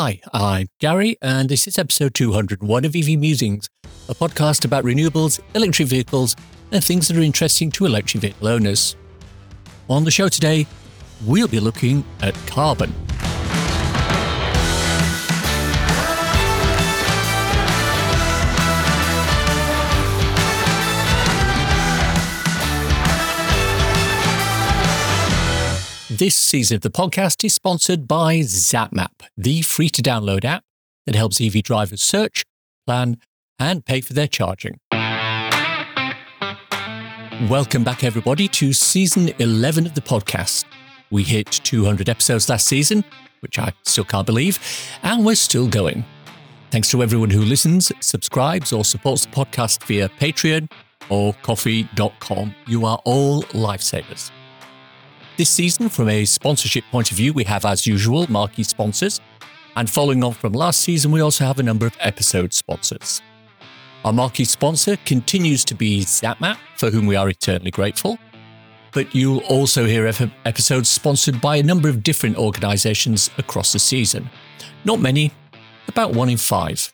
Hi, I'm Gary, and this is episode 201 of EV Musings, a podcast about renewables, electric vehicles, and things that are interesting to electric vehicle owners. On the show today, we'll be looking at carbon. This season of the podcast is sponsored by ZapMap, the free to download app that helps EV drivers search, plan, and pay for their charging. Welcome back, everybody, to season 11 of the podcast. We hit 200 episodes last season, which I still can't believe, and we're still going. Thanks to everyone who listens, subscribes, or supports the podcast via Patreon or ko-fi.com. You are all lifesavers. This season, from a sponsorship point of view, we have, as usual, marquee sponsors. And following on from last season, we also have a number of episode sponsors. Our marquee sponsor continues to be ZapMap, for whom we are eternally grateful. But you'll also hear episodes sponsored by a number of different organisations across the season. Not many, about one in five.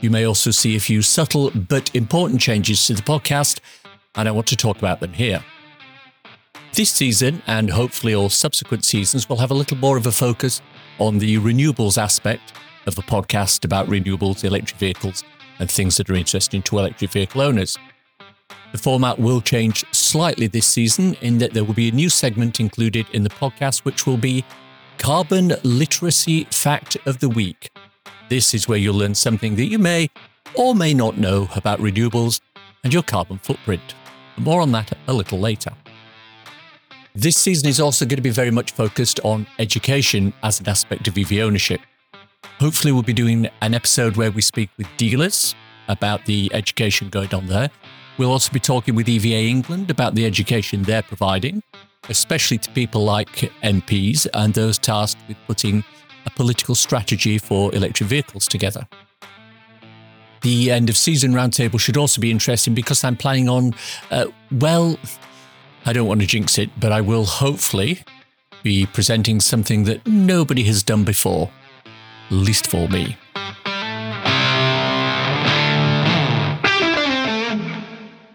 You may also see a few subtle but important changes to the podcast, and I want to talk about them here. This season, and hopefully all subsequent seasons, will have a little more of a focus on the renewables aspect of the podcast about renewables, electric vehicles, and things that are interesting to electric vehicle owners. The format will change slightly this season in that there will be a new segment included in the podcast, which will be Carbon Literacy Fact of the Week. This is where you'll learn something that you may or may not know about renewables and your carbon footprint. More on that a little later. This season is also going to be very much focused on education as an aspect of EV ownership. Hopefully, we'll be doing an episode where we speak with dealers about the education going on there. We'll also be talking with EVA England about the education they're providing, especially to people like MPs and those tasked with putting a political strategy for electric vehicles together. The end of season roundtable should also be interesting because I'm planning on, uh, well, I don't want to jinx it, but I will hopefully be presenting something that nobody has done before, at least for me.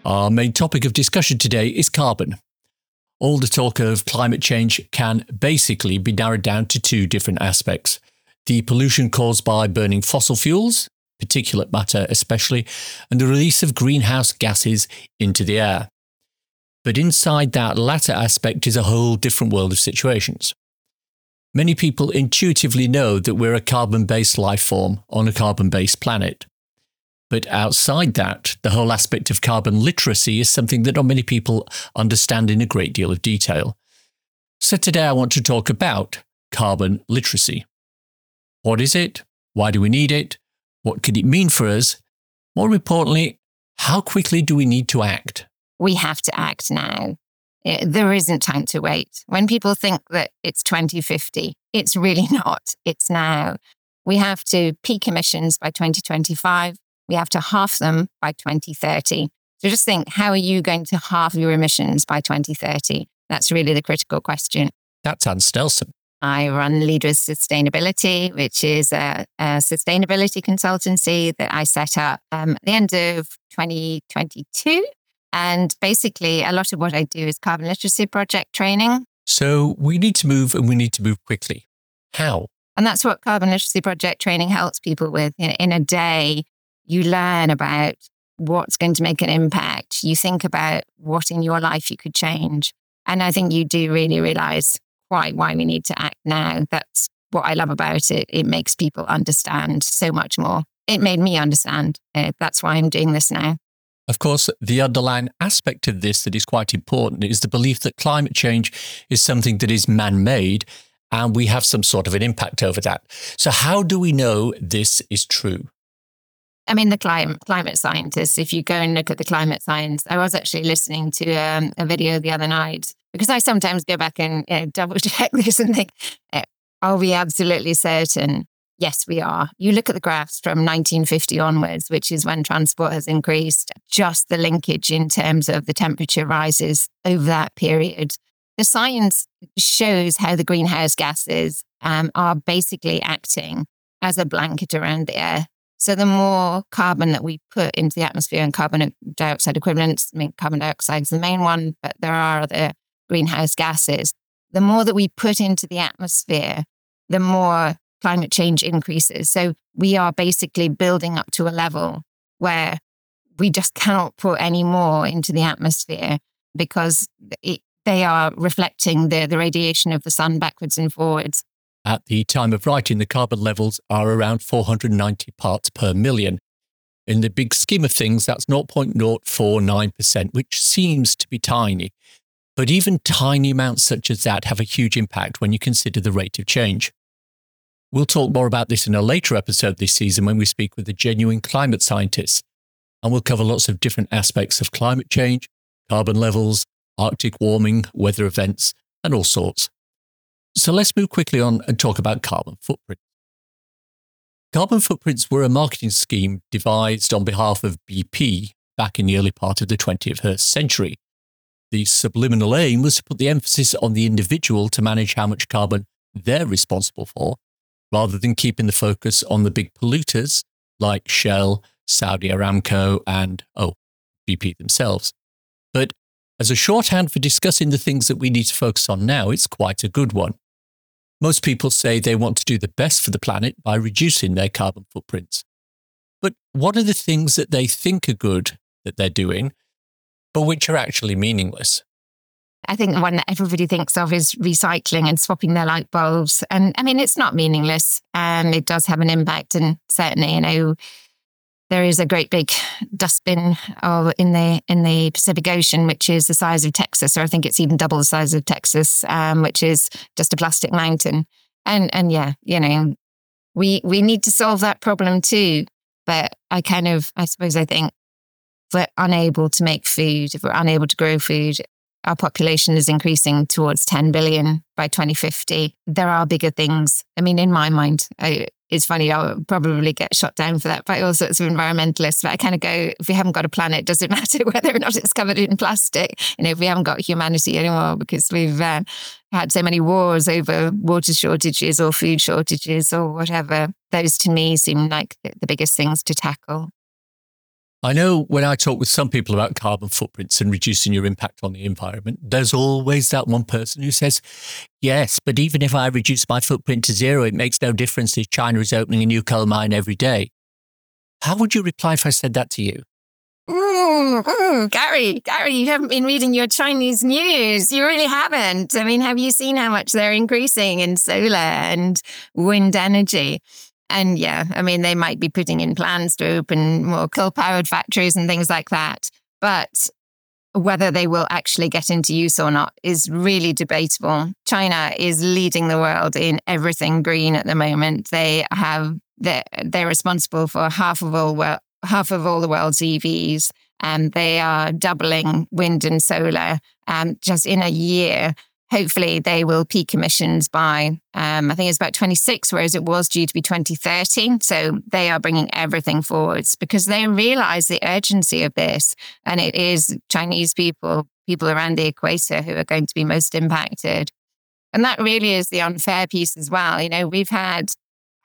Our main topic of discussion today is carbon. All the talk of climate change can basically be narrowed down to two different aspects the pollution caused by burning fossil fuels, particulate matter especially, and the release of greenhouse gases into the air. But inside that latter aspect is a whole different world of situations. Many people intuitively know that we're a carbon based life form on a carbon based planet. But outside that, the whole aspect of carbon literacy is something that not many people understand in a great deal of detail. So today I want to talk about carbon literacy. What is it? Why do we need it? What could it mean for us? More importantly, how quickly do we need to act? We have to act now. Eh, there isn't time to wait. When people think that it's 2050, it's really not. It's now. We have to peak emissions by 2025. We have to half them by 2030. So just think, how are you going to halve your emissions by 2030? That's really the critical question. That's Anne Snelson. I run Lead With Sustainability, which is a, a, sustainability consultancy that I set up um, at the end of 2022. And basically, a lot of what I do is carbon literacy project training. So we need to move and we need to move quickly. How? And that's what carbon literacy project training helps people with. In, in a day, you learn about what's going to make an impact. You think about what in your life you could change. And I think you do really realize quite why we need to act now. That's what I love about it. It makes people understand so much more. It made me understand. Uh, that's why I'm doing this now. Of course, the underlying aspect of this that is quite important is the belief that climate change is something that is man made and we have some sort of an impact over that. So, how do we know this is true? I mean, the climate climate scientists. If you go and look at the climate science, I was actually listening to um, a video the other night because I sometimes go back and you know, double check this and think, eh, are we absolutely certain Yes, we are. You look at the graphs from 1950 onwards, which is when transport has increased, just the linkage in terms of the temperature rises over that period the science shows how the greenhouse gases um, are basically acting as a blanket around the air. So the more carbon that we put into the atmosphere and carbon dioxide equivalents, I mean, carbon dioxide is the main one, but there are other greenhouse gases. The more that we put into the atmosphere, the more climate change increases. So we are basically building up to a level where we just cannot put any more into the atmosphere because it, they are reflecting the, the radiation of the sun backwards and forwards. At the time of writing, the carbon levels are around 490 parts per million. In the big scheme of things, that's 0.049%, which seems to be tiny. But even tiny amounts such as that have a huge impact when you consider the rate of change. We'll talk more about this in a later episode this season when we speak with a genuine climate scientist. And we'll cover lots of different aspects of climate change, carbon levels, Arctic warming, weather events, and all sorts. So let's move quickly on and talk about carbon footprints. Carbon footprints were a marketing scheme devised on behalf of BP back in the early part of the 21st century. The subliminal aim was to put the emphasis on the individual to manage how much carbon they're responsible for, rather than keeping the focus on the big polluters like Shell, Saudi Aramco, and, oh, BP themselves. But as a shorthand for discussing the things that we need to focus on now, it's quite a good one. Most people say they want to do the best for the planet by reducing their carbon footprints. But what are the things that they think are good that they're doing, but which are actually meaningless? I think the one that everybody thinks of is recycling and swapping their light bulbs. And I mean, it's not meaningless and it does have an impact. And certainly, you know, there is a great big dustbin uh, in the in the Pacific Ocean, which is the size of Texas, or I think it's even double the size of Texas, um, which is just a plastic mountain. And and yeah, you know, we we need to solve that problem too. But I kind of, I suppose, I think if we're unable to make food, if we're unable to grow food, our population is increasing towards 10 billion by 2050. There are bigger things. I mean, in my mind, I, it's funny, I'll probably get shot down for that by all sorts of environmentalists. But I kind of go, if we haven't got a planet, does it matter whether or not it's covered in plastic? You know, if we haven't got humanity anymore because we've uh, had so many wars over water shortages or food shortages or whatever, those to me seem like the, the biggest things to tackle. I know when I talk with some people about carbon footprints and reducing your impact on the environment, there's always that one person who says, Yes, but even if I reduce my footprint to zero, it makes no difference if China is opening a new coal mine every day. How would you reply if I said that to you? Mm, mm, Gary, Gary, you haven't been reading your Chinese news. You really haven't. I mean, have you seen how much they're increasing in solar and wind energy? And yeah, I mean, they might be putting in plans to open more coal powered factories and things like that. But whether they will actually get into use or not is really debatable. China is leading the world in everything green at the moment. They have they're, they're responsible for half of all well, half of all the world's EVs, and they are doubling wind and solar um, just in a year hopefully they will peak emissions by um, i think it's about 26 whereas it was due to be 2030 so they are bringing everything forwards because they realize the urgency of this and it is chinese people people around the equator who are going to be most impacted. And that really is the unfair piece as well. You know we've had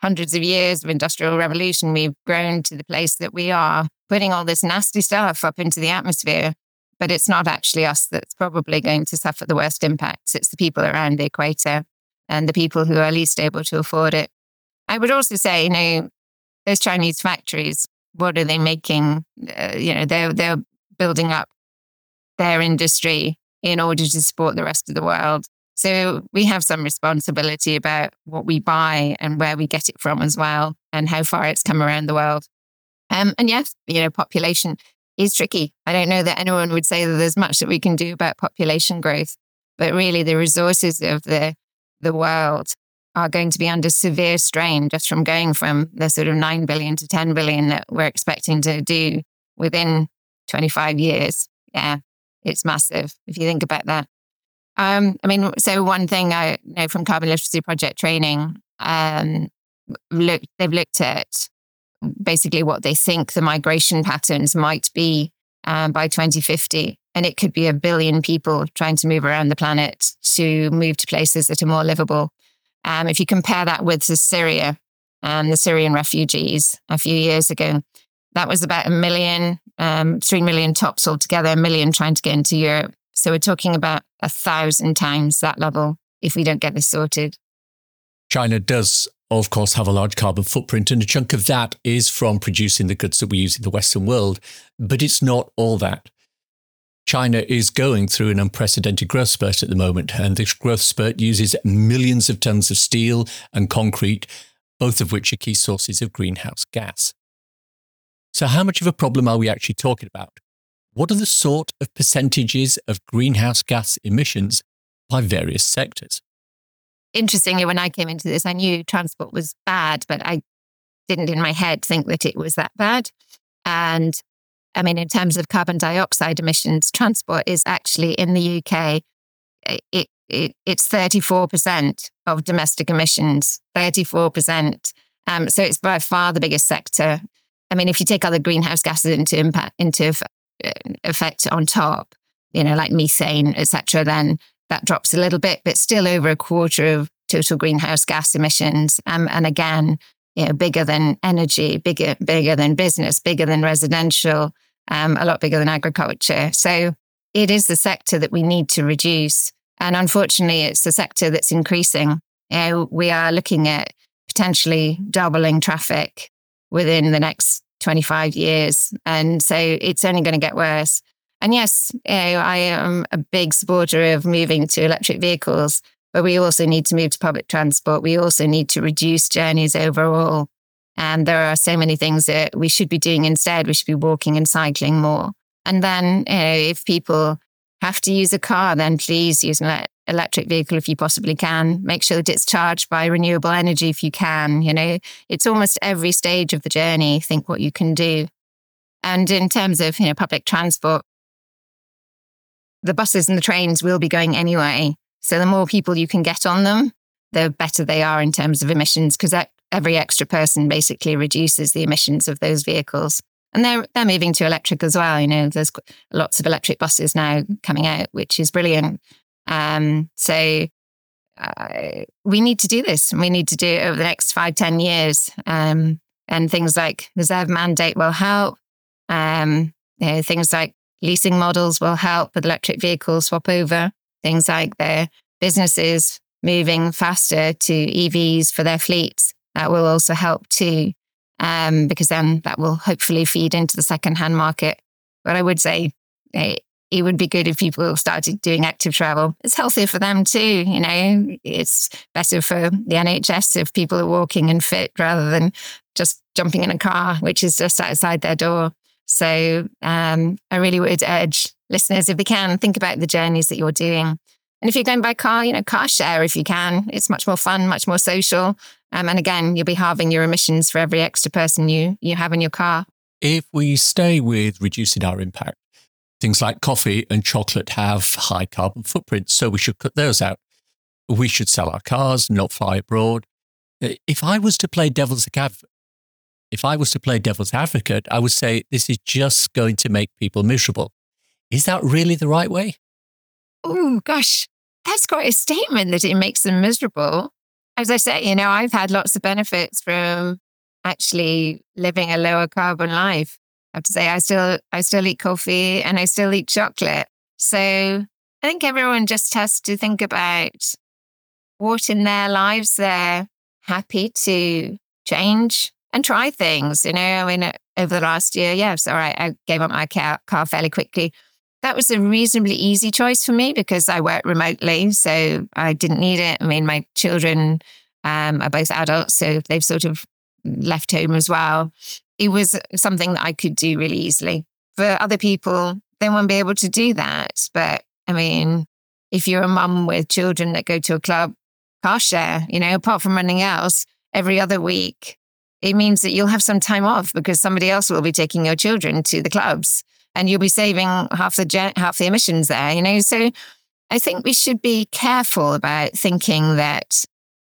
hundreds of years of industrial revolution. We've grown to the place that we are putting all this nasty stuff up into the atmosphere but it's not actually us that's probably going to suffer the worst impacts. It's the people around the equator and the people who are least able to afford it. I would also say, you know, those Chinese factories, what are they making? Uh, you know, they're, they're building up their industry in order to support the rest of the world. So we have some responsibility about what we buy and where we get it from as well, and how far it's come around the world. Um, and yes, you know, population is tricky. I don't know that anyone would say that there's much that we can do about population growth, but really the resources of the the world are going to be under severe strain just from going from the sort of 9 billion to 10 billion that we're expecting to do within 25 years. Yeah, it's massive if you think about that. Um, I mean, so one thing I know from Carbon Literacy Project training, um, look, they've looked at basically what they think the migration patterns might be um, by 2050. And it could be a billion people trying to move around the planet to move to places that are more livable. Um, if you compare that with Syria and the Syrian refugees a few years ago, that was about a million, um, three million tops altogether, a million trying to get into Europe. So we're talking about a thousand times that level if we don't get this sorted. China does, of course, have a large carbon footprint, and a chunk of that is from producing the goods that we use in the Western world. But it's not all that. China is going through an unprecedented growth spurt at the moment, and this growth spurt uses millions of tons of steel and concrete, both of which are key sources of greenhouse gas. So, how much of a problem are we actually talking about? What are the sort of percentages of greenhouse gas emissions by various sectors? Interestingly, when I came into this, I knew transport was bad, but I didn't in my head think that it was that bad. And I mean, in terms of carbon dioxide emissions, transport is actually in the UK, it, it, it's 34% of domestic emissions, 34%. Um, so it's by far the biggest sector. I mean, if you take other greenhouse gases into impact, into uh, effect on top, you know, like methane, etc., then that drops a little bit, but still over a quarter of total greenhouse gas emissions. Um, and again, you know, bigger than energy, bigger, bigger than business, bigger than residential, um, a lot bigger than agriculture. So it is the sector that we need to reduce. And unfortunately, it's the sector that's increasing. You know, we are looking at potentially doubling traffic within the next 25 years. And so it's only going to get worse. And yes, you know, I am a big supporter of moving to electric vehicles, but we also need to move to public transport. We also need to reduce journeys overall. And there are so many things that we should be doing instead. We should be walking and cycling more. And then, you know, if people have to use a car, then please use an electric vehicle if you possibly can. Make sure that it's charged by renewable energy if you can. You know, it's almost every stage of the journey. Think what you can do. And in terms of you know public transport, the buses and the trains will be going anyway. So the more people you can get on them, the better they are in terms of emissions, because every extra person basically reduces the emissions of those vehicles. And they're they're moving to electric as well. You know, there's lots of electric buses now coming out, which is brilliant. Um, so uh, we need to do this. We need to do it over the next five, ten years. Um, and things like the ZEV mandate will help. Um, you know, things like leasing models will help with electric vehicles swap over. Things like their businesses moving faster to EVs for their fleets that will also help too, um, because then that will hopefully feed into the secondhand market. But I would say it, it would be good if people started doing active travel. It's healthier for them too. You know, it's better for the NHS if people are walking and fit rather than just jumping in a car, which is just outside their door. So um, I really would urge listeners, if they can, think about the journeys that you're doing. And if you're going by car, you know, car share if you can. It's much more fun, much more social. Um, and again, you'll be halving your emissions for every extra person you you have in your car. If we stay with reducing our impact, things like coffee and chocolate have high carbon footprints, so we should cut those out. We should sell our cars, not fly abroad. If I was to play devil's advocate, if I was to play devil's advocate, I would say this is just going to make people miserable. Is that really the right way? Oh gosh, that's quite a statement that it makes them miserable. As I say, you know, I've had lots of benefits from actually living a lower carbon life. I have to say I still I still eat coffee and I still eat chocolate. So I think everyone just has to think about what in their lives they're happy to change and try things. You know, I mean, over the last year, yes, all right, I gave up my car, car fairly quickly that was a reasonably easy choice for me because I work remotely. So I didn't need it. I mean, my children um, are both adults, so they've sort of left home as well. It was something that I could do really easily. For other people, they won't be able to do that. But I mean, if you're a mum with children that go to a club, car share, you know, apart from running else every other week, it means that you'll have some time off because somebody else will be taking your children to the clubs and you'll be saving half the half the emissions there. You know, so I think we should be careful about thinking that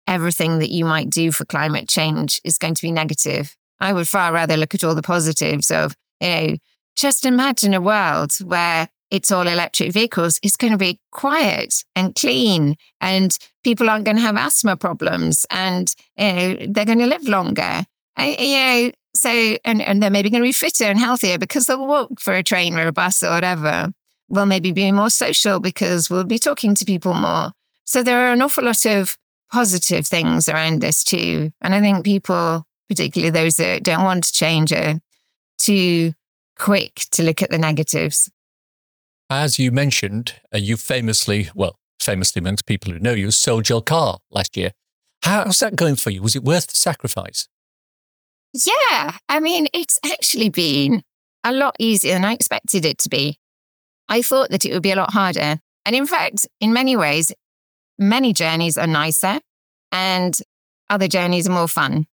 everything that you might do for climate change is going to be negative. I would far rather look at all the positives of, you know, just imagine a world where it's all electric vehicles, it's going to be quiet and clean, and people aren't going to have asthma problems, and you know, they're going to live longer. I, you know, so and, and they're maybe going to be fitter and healthier because they'll walk for a train or a bus or whatever. We'll maybe be more social because we'll be talking to people more. So there are an awful lot of positive things around this too. And I think people, particularly those that don't want to change, are too quick to look at the negatives. As you mentioned, uh, you famously, well, famously amongst people who know you, sold your car last year. How's that going for you? Was it worth the sacrifice? Yeah. I mean, it's actually been a lot easier than I expected it to be. I thought that it would be a lot harder. And in fact, in many ways, many journeys are nicer and other journeys are more fun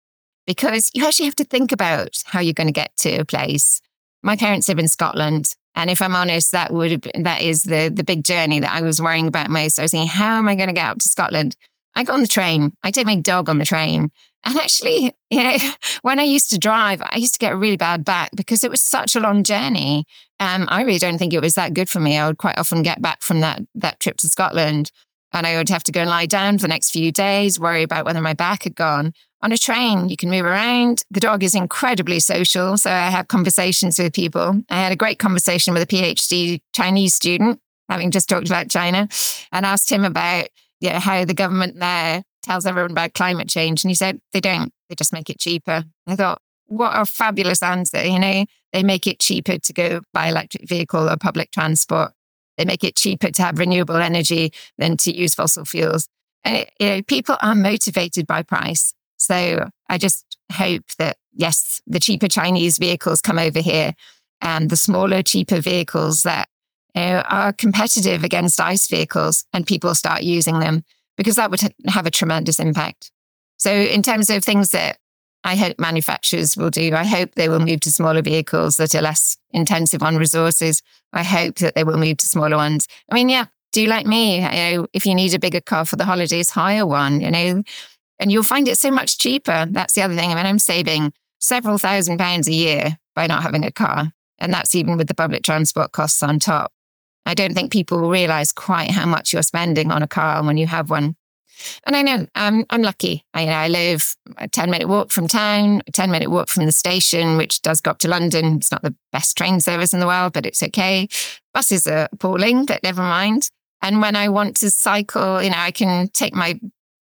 because you actually have to think about how you're going to get to a place. My parents live in Scotland. And if I'm honest, that would have been, that is the the big journey that I was worrying about most. I was thinking, how am I going to get up to Scotland? I got on the train. I take my dog on the train. And actually, you know, when I used to drive, I used to get a really bad back because it was such a long journey. Um, I really don't think it was that good for me. I would quite often get back from that that trip to Scotland and I would have to go and lie down for the next few days, worry about whether my back had gone. On a train, you can move around. The dog is incredibly social. So I have conversations with people. I had a great conversation with a PhD Chinese student, having just talked about China, and asked him about yeah, how the government there tells everyone about climate change. And he said, they don't, they just make it cheaper. I thought, what a fabulous answer. You know, they make it cheaper to go by electric vehicle or public transport. They make it cheaper to have renewable energy than to use fossil fuels. And you know, people are motivated by price. So I just hope that, yes, the cheaper Chinese vehicles come over here and the smaller, cheaper vehicles that are competitive against ICE vehicles and people start using them because that would have a tremendous impact. So, in terms of things that I hope manufacturers will do. I hope they will move to smaller vehicles that are less intensive on resources. I hope that they will move to smaller ones. I mean, yeah, do like me. You know, if you need a bigger car for the holidays, hire one, you know, and you'll find it so much cheaper. That's the other thing. I mean, I'm saving several thousand pounds a year by not having a car. And that's even with the public transport costs on top. I don't think people realize quite how much you're spending on a car when you have one. And I know I'm I'm lucky. I, you know, I live a 10 minute walk from town, a 10 minute walk from the station, which does go up to London. It's not the best train service in the world, but it's okay. Buses are appalling, but never mind. And when I want to cycle, you know, I can take my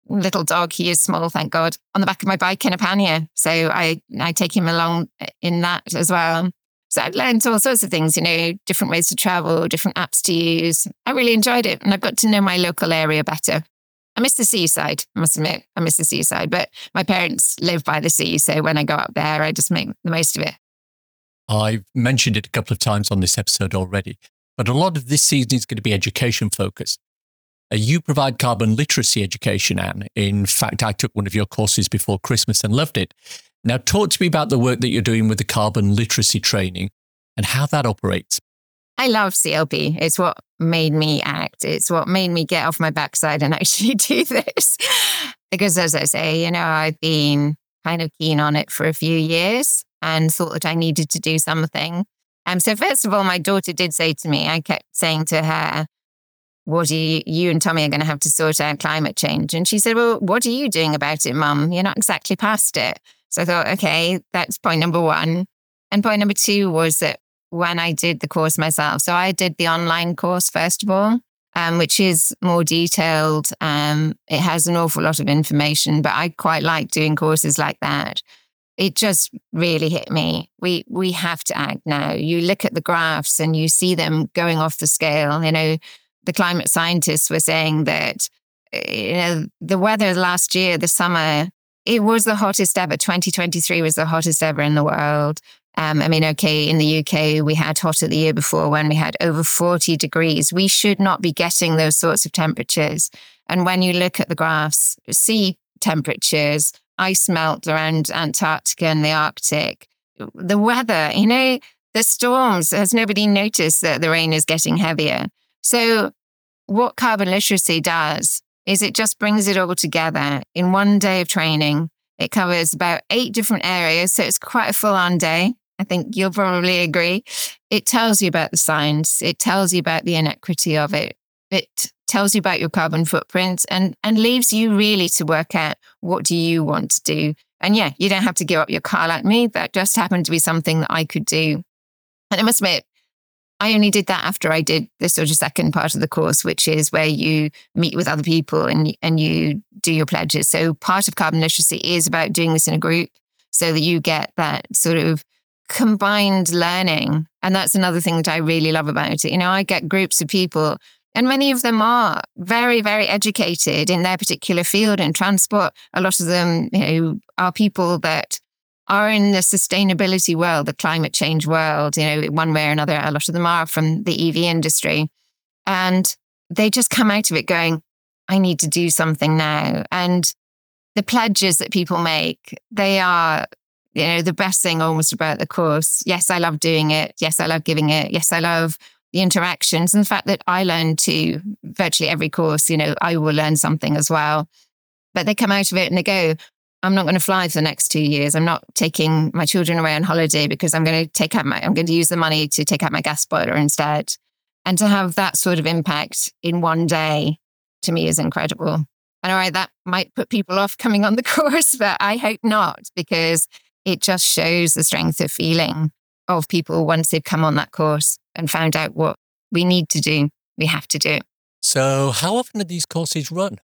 little dog, he is small, thank God, on the back of my bike in a pannier. So I, I take him along in that as well. So I learned all sorts of things, you know, different ways to travel, different apps to use. I really enjoyed it. And I've got to know my local area better. I miss the seaside, I must admit. I miss the seaside, but my parents live by the sea. So when I go up there, I just make the most of it. I've mentioned it a couple of times on this episode already, but a lot of this season is going to be education focused. Uh, you provide carbon literacy education, Anne. In fact, I took one of your courses before Christmas and loved it. Now, talk to me about the work that you're doing with the carbon literacy training and how that operates. I love CLP. It's what made me act. It's what made me get off my backside and actually do this. because as I say, you know, I've been kind of keen on it for a few years and thought that I needed to do something. Um, so first of all, my daughter did say to me, I kept saying to her, what are you, you and Tommy are going to have to sort out climate change. And she said, well, what are you doing about it, mum? You're not exactly past it. So I thought, okay, that's point number one. And point number two was that when I did the course myself. So I did the online course first of all, um, which is more detailed. Um, it has an awful lot of information, but I quite like doing courses like that. It just really hit me. We we have to act now. You look at the graphs and you see them going off the scale. You know, the climate scientists were saying that you know the weather last year, the summer, it was the hottest ever. 2023 was the hottest ever in the world. Um, I mean, okay, in the UK, we had hotter the year before when we had over 40 degrees. We should not be getting those sorts of temperatures. And when you look at the graphs, sea temperatures, ice melt around Antarctica and the Arctic, the weather, you know, the storms, has nobody noticed that the rain is getting heavier? So, what carbon literacy does is it just brings it all together in one day of training. It covers about eight different areas. So, it's quite a full on day. I think you'll probably agree. It tells you about the science. It tells you about the inequity of it. It tells you about your carbon footprint and, and leaves you really to work out what do you want to do. And yeah, you don't have to give up your car like me. That just happened to be something that I could do. And I must admit, I only did that after I did the sort of second part of the course, which is where you meet with other people and, and you do your pledges. So part of carbon literacy is about doing this in a group so that you get that sort of combined learning. And that's another thing that I really love about it. You know, I get groups of people and many of them are very, very educated in their particular field in transport. A lot of them, you know, are people that are in the sustainability world, the climate change world, you know, one way or another. A lot of them are from the EV industry. And they just come out of it going, I need to do something now. And the pledges that people make, they are, you know, the best thing almost about the course. Yes, I love doing it. Yes, I love giving it. Yes, I love the interactions and the fact that I learn to virtually every course, you know, I will learn something as well. But they come out of it and they go, I'm not going to fly for the next two years. I'm not taking my children away on holiday because I'm going to take out my, I'm going to use the money to take out my gas boiler instead. And to have that sort of impact in one day to me is incredible. And all right, that might put people off coming on the course, but I hope not because it just shows the strength of feeling of people once they've come on that course and found out what we need to do. We have to do. So, how often are these courses run?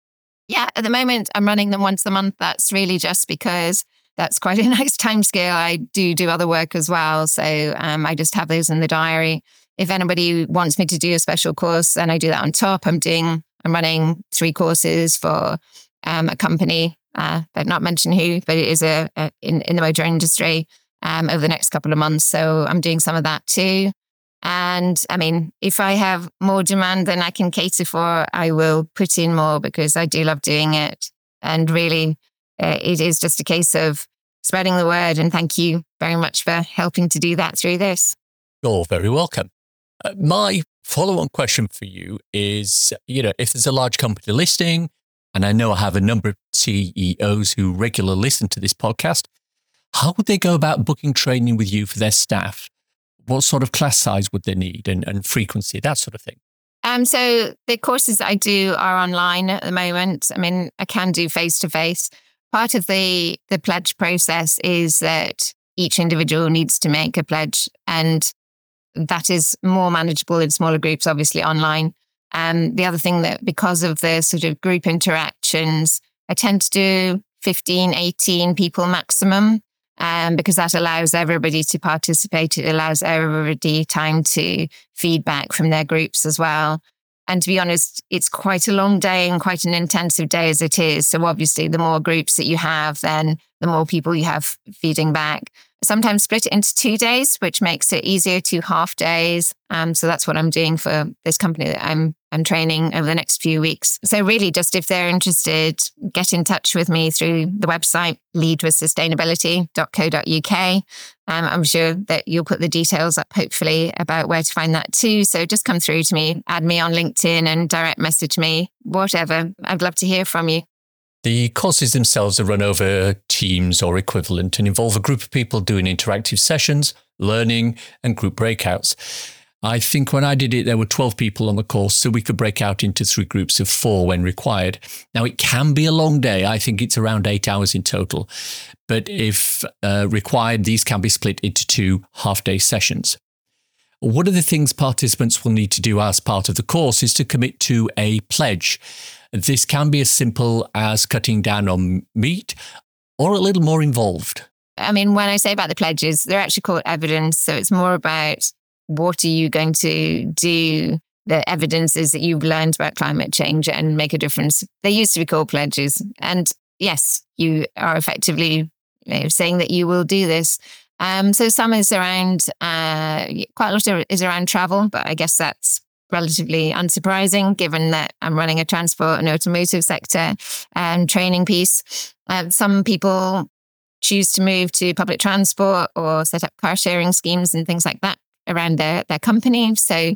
Yeah, at the moment, I'm running them once a month. That's really just because that's quite a nice time scale. I do do other work as well. So um, I just have those in the diary. If anybody wants me to do a special course, then I do that on top. I'm doing, I'm running three courses for um, a company. Uh, I've not mentioned who, but it is a, a in, in the motor industry um, over the next couple of months. So I'm doing some of that too. And I mean, if I have more demand than I can cater for, I will put in more because I do love doing it. And really, uh, it is just a case of spreading the word. And thank you very much for helping to do that through this. You're very welcome. Uh, my follow on question for you is you know, if there's a large company listing, and I know I have a number of CEOs who regularly listen to this podcast, how would they go about booking training with you for their staff? What sort of class size would they need and, and frequency, that sort of thing? Um, so the courses I do are online at the moment. I mean, I can do face to face. Part of the the pledge process is that each individual needs to make a pledge, and that is more manageable in smaller groups, obviously online. And um, the other thing that because of the sort of group interactions, I tend to do 15, 18 people maximum um, because that allows everybody to participate. It allows everybody time to feedback from their groups as well. And to be honest, it's quite a long day and quite an intensive day as it is. So obviously, the more groups that you have, then the more people you have feeding back sometimes split it into two days, which makes it easier to half days. Um, so that's what I'm doing for this company that I'm I'm training over the next few weeks. So really, just if they're interested, get in touch with me through the website leadwithsustainability.co.uk. Um, I'm sure that you'll put the details up, hopefully, about where to find that too. So just come through to me, add me on LinkedIn, and direct message me, whatever. I'd love to hear from you. The courses themselves are run over Teams or equivalent and involve a group of people doing interactive sessions, learning, and group breakouts. I think when I did it, there were 12 people on the course, so we could break out into three groups of four when required. Now, it can be a long day. I think it's around eight hours in total. But if uh, required, these can be split into two half day sessions. One of the things participants will need to do as part of the course is to commit to a pledge. This can be as simple as cutting down on meat or a little more involved. I mean, when I say about the pledges, they're actually called evidence. So it's more about what are you going to do? The evidence is that you've learned about climate change and make a difference. They used to be called pledges. And yes, you are effectively you know, saying that you will do this. Um, so some is around, uh, quite a lot is around travel, but I guess that's relatively unsurprising given that I'm running a transport and automotive sector um, training piece. Uh, some people choose to move to public transport or set up car sharing schemes and things like that around their, their company. So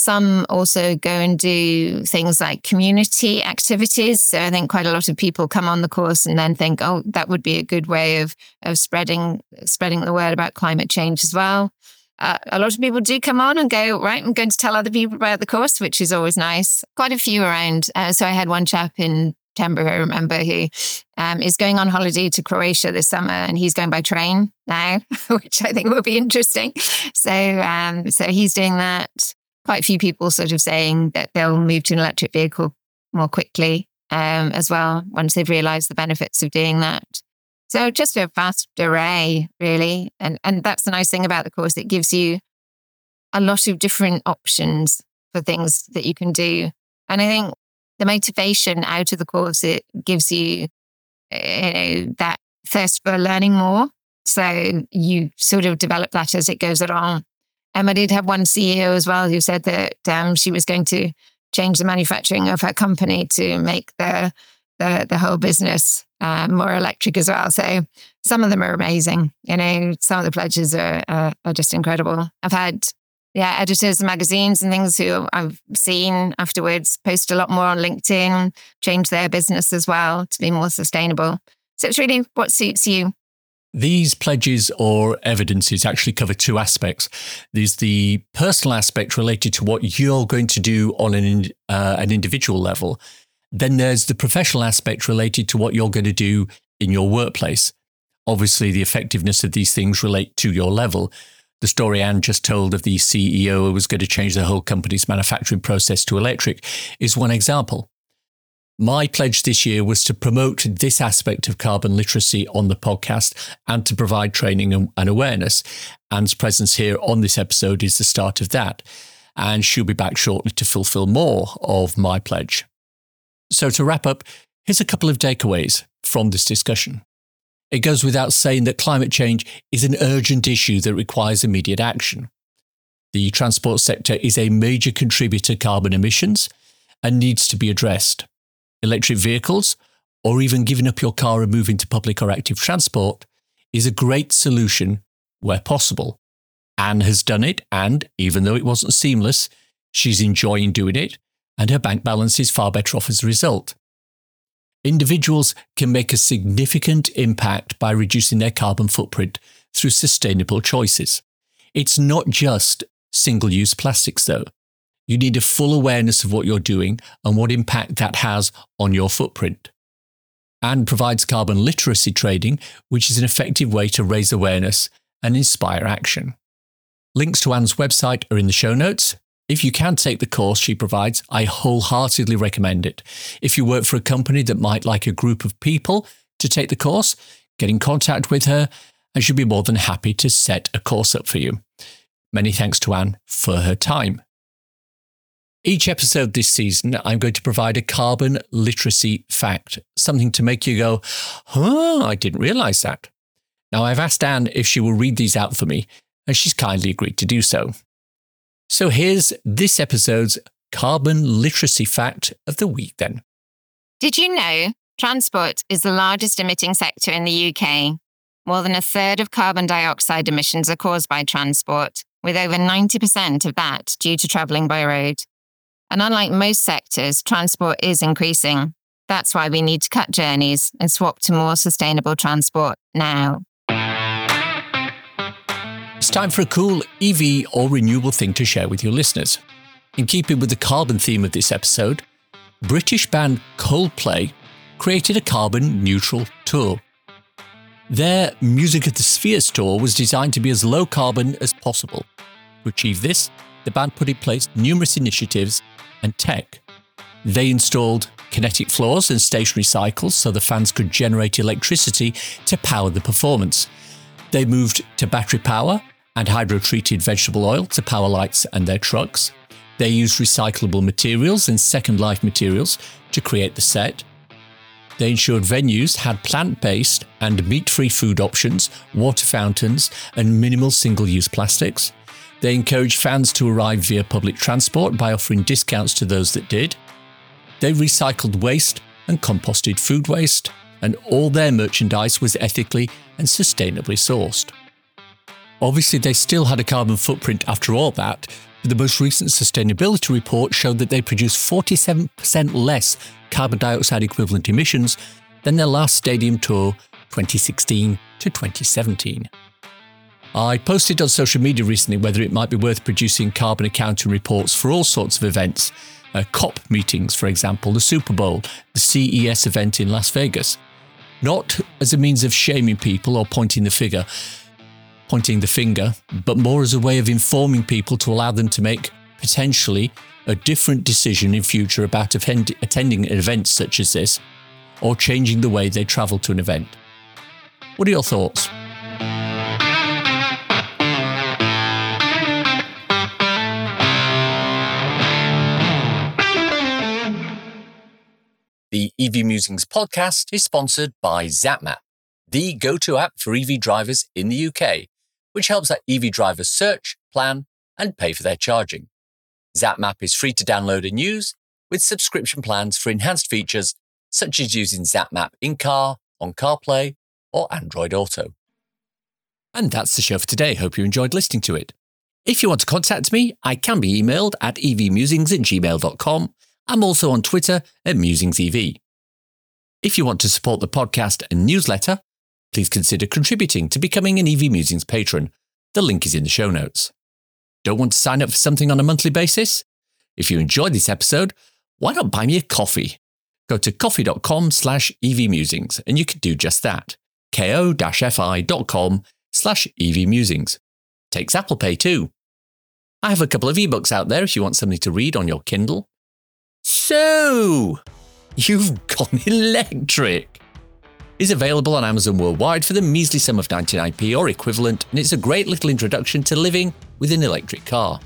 Some also go and do things like community activities. So I think quite a lot of people come on the course and then think, oh, that would be a good way of of spreading spreading the word about climate change as well. Uh, a lot of people do come on and go, right, I'm going to tell other people about the course, which is always nice. Quite a few around. Uh, so I had one chap in September, I remember, who um, is going on holiday to Croatia this summer and he's going by train now, which I think will be interesting. So, um, so he's doing that. Quite a few people sort of saying that they'll move to an electric vehicle more quickly um, as well once they've realized the benefits of doing that. So just a vast array, really. And, and that's the nice thing about the course. It gives you a lot of different options for things that you can do. And I think the motivation out of the course, it gives you, you know, that thirst for learning more. So you sort of develop that as it goes along. I did have one CEO as well who said that um, she was going to change the manufacturing of her company to make the the, the whole business uh, more electric as well. So some of them are amazing. You know, some of the pledges are, are, are just incredible. I've had yeah, editors, magazines, and things who I've seen afterwards post a lot more on LinkedIn, change their business as well to be more sustainable. So it's really what suits you. These pledges or evidences actually cover two aspects. There's the personal aspect related to what you're going to do on an, uh, an individual level. Then there's the professional aspect related to what you're going to do in your workplace. Obviously, the effectiveness of these things relate to your level. The story Anne just told of the CEO who was going to change the whole company's manufacturing process to electric is one example. My pledge this year was to promote this aspect of carbon literacy on the podcast and to provide training and, awareness. Anne's presence here on this episode is the start of that. And she'll be back shortly to fulfill more of my pledge. So, to wrap up, here's a couple of takeaways from this discussion. It goes without saying that climate change is an urgent issue that requires immediate action. The transport sector is a major contributor to carbon emissions and needs to be addressed. Electric vehicles, or even giving up your car and moving to public or active transport, is a great solution where possible. Anne has done it, and even though it wasn't seamless, she's enjoying doing it, and her bank balance is far better off as a result. Individuals can make a significant impact by reducing their carbon footprint through sustainable choices. It's not just single use plastics, though. You need a full awareness of what you're doing and what impact that has on your footprint. Anne provides carbon literacy training, which is an effective way to raise awareness and inspire action. Links to Anne's website are in the show notes, if you can take the course she provides, I wholeheartedly recommend it. If you work for a company that might like a group of people to take the course, get in contact with her and she'll be more than happy to set a course up for you. Many thanks to Anne for her time. Each episode this season, I'm going to provide a carbon literacy fact, something to make you go, huh, I didn't realize that. Now, I've asked Anne if she will read these out for me, and she's kindly agreed to do so. So here's this episode's carbon literacy fact of the week then. Did you know transport is the largest emitting sector in the UK? More than a third of carbon dioxide emissions are caused by transport, with over 90% of that due to travelling by road. And unlike most sectors, transport is increasing. That's why we need to cut journeys and swap to more sustainable transport now. It's time for a cool EV or renewable thing to share with your listeners. In keeping with the carbon theme of this episode, British band Coldplay created a carbon neutral tour. Their Music of the Spheres tour was designed to be as low carbon as possible. To achieve this, the band put in place numerous initiatives and tech. They installed kinetic floors and stationary cycles so the fans could generate electricity to power the performance. They moved to battery power and hydro-treated vegetable oil to power lights and their trucks. They used recyclable materials and second life materials to create the set. They ensured venues had plant based and meat free food options, water fountains, and minimal single use plastics. They encouraged fans to arrive via public transport by offering discounts to those that did. They recycled waste and composted food waste, and all their merchandise was ethically and sustainably sourced. Obviously, they still had a carbon footprint after all that, but The most recent sustainability report showed that they produced 47% less carbon dioxide equivalent emissions than their last stadium tour 2016 to 2017. I posted on social media recently whether it might be worth producing carbon accounting reports for all sorts of events, uh, COP meetings, for example, the Super Bowl, the CES event in Las Vegas, not as a means of shaming people or pointing the figure, pointing the finger, but more as a way of informing people to allow them to make potentially a different decision in future about attending events such as this or changing the way they travel to an event. What are your thoughts? EV Musings podcast is sponsored by ZapMap, the go to app for EV drivers in the UK, which helps that EV drivers search, plan, and pay for their charging. ZapMap is free to download and use, with subscription plans for enhanced features such as using ZapMap in car, on CarPlay, or Android Auto. And that's the show for today. Hope you enjoyed listening to it. If you want to contact me, I can be emailed at evmusings at gmail.com I'm also on Twitter at MusingsEV. If you want to support the podcast and newsletter, please consider contributing to becoming an EV Musings patron. The link is in the show notes. Don't want to sign up for something on a monthly basis? If you enjoyed this episode, why not buy me a coffee? Go to ko-fi.com slash evmusings and you can do just that. ko-fi.com slash evmusings. Takes Apple Pay too. I have a couple of ebooks out there if you want something to read on your Kindle. So, you've gone electric. Is available on Amazon worldwide for the measly sum of 99p or equivalent, and it's a great little introduction to living with an electric car.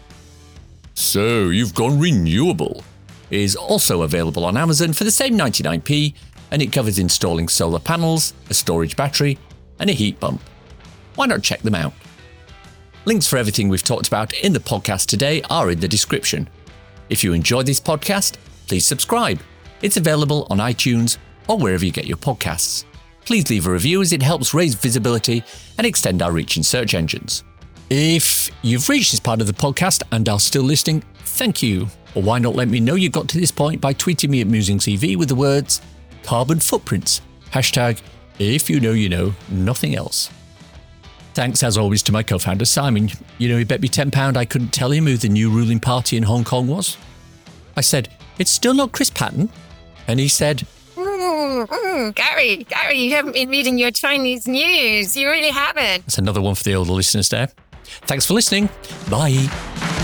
So, you've gone renewable is also available on Amazon for the same 99p, and it covers installing solar panels, a storage battery, and a heat pump. Why not check them out? Links for everything we've talked about in the podcast today are in the description. If you enjoyed this podcast, please subscribe. It's available on iTunes or wherever you get your podcasts. Please leave a review as it helps raise visibility and extend our reach in search engines. If you've reached this part of the podcast and are still listening, thank you. Or why not let me know you got to this point by tweeting me at MusingsEV with the words carbon footprints, hashtag if you know you know, nothing else. Thanks as always to my co founder Simon. You know, he bet me £10 I couldn't tell him who the new ruling party in Hong Kong was. I said, It's still not Chris Patten. And he said, mm, mm, Gary, Gary, you haven't been reading your Chinese news. You really haven't. That's another one for the older listeners there. Thanks for listening. Bye.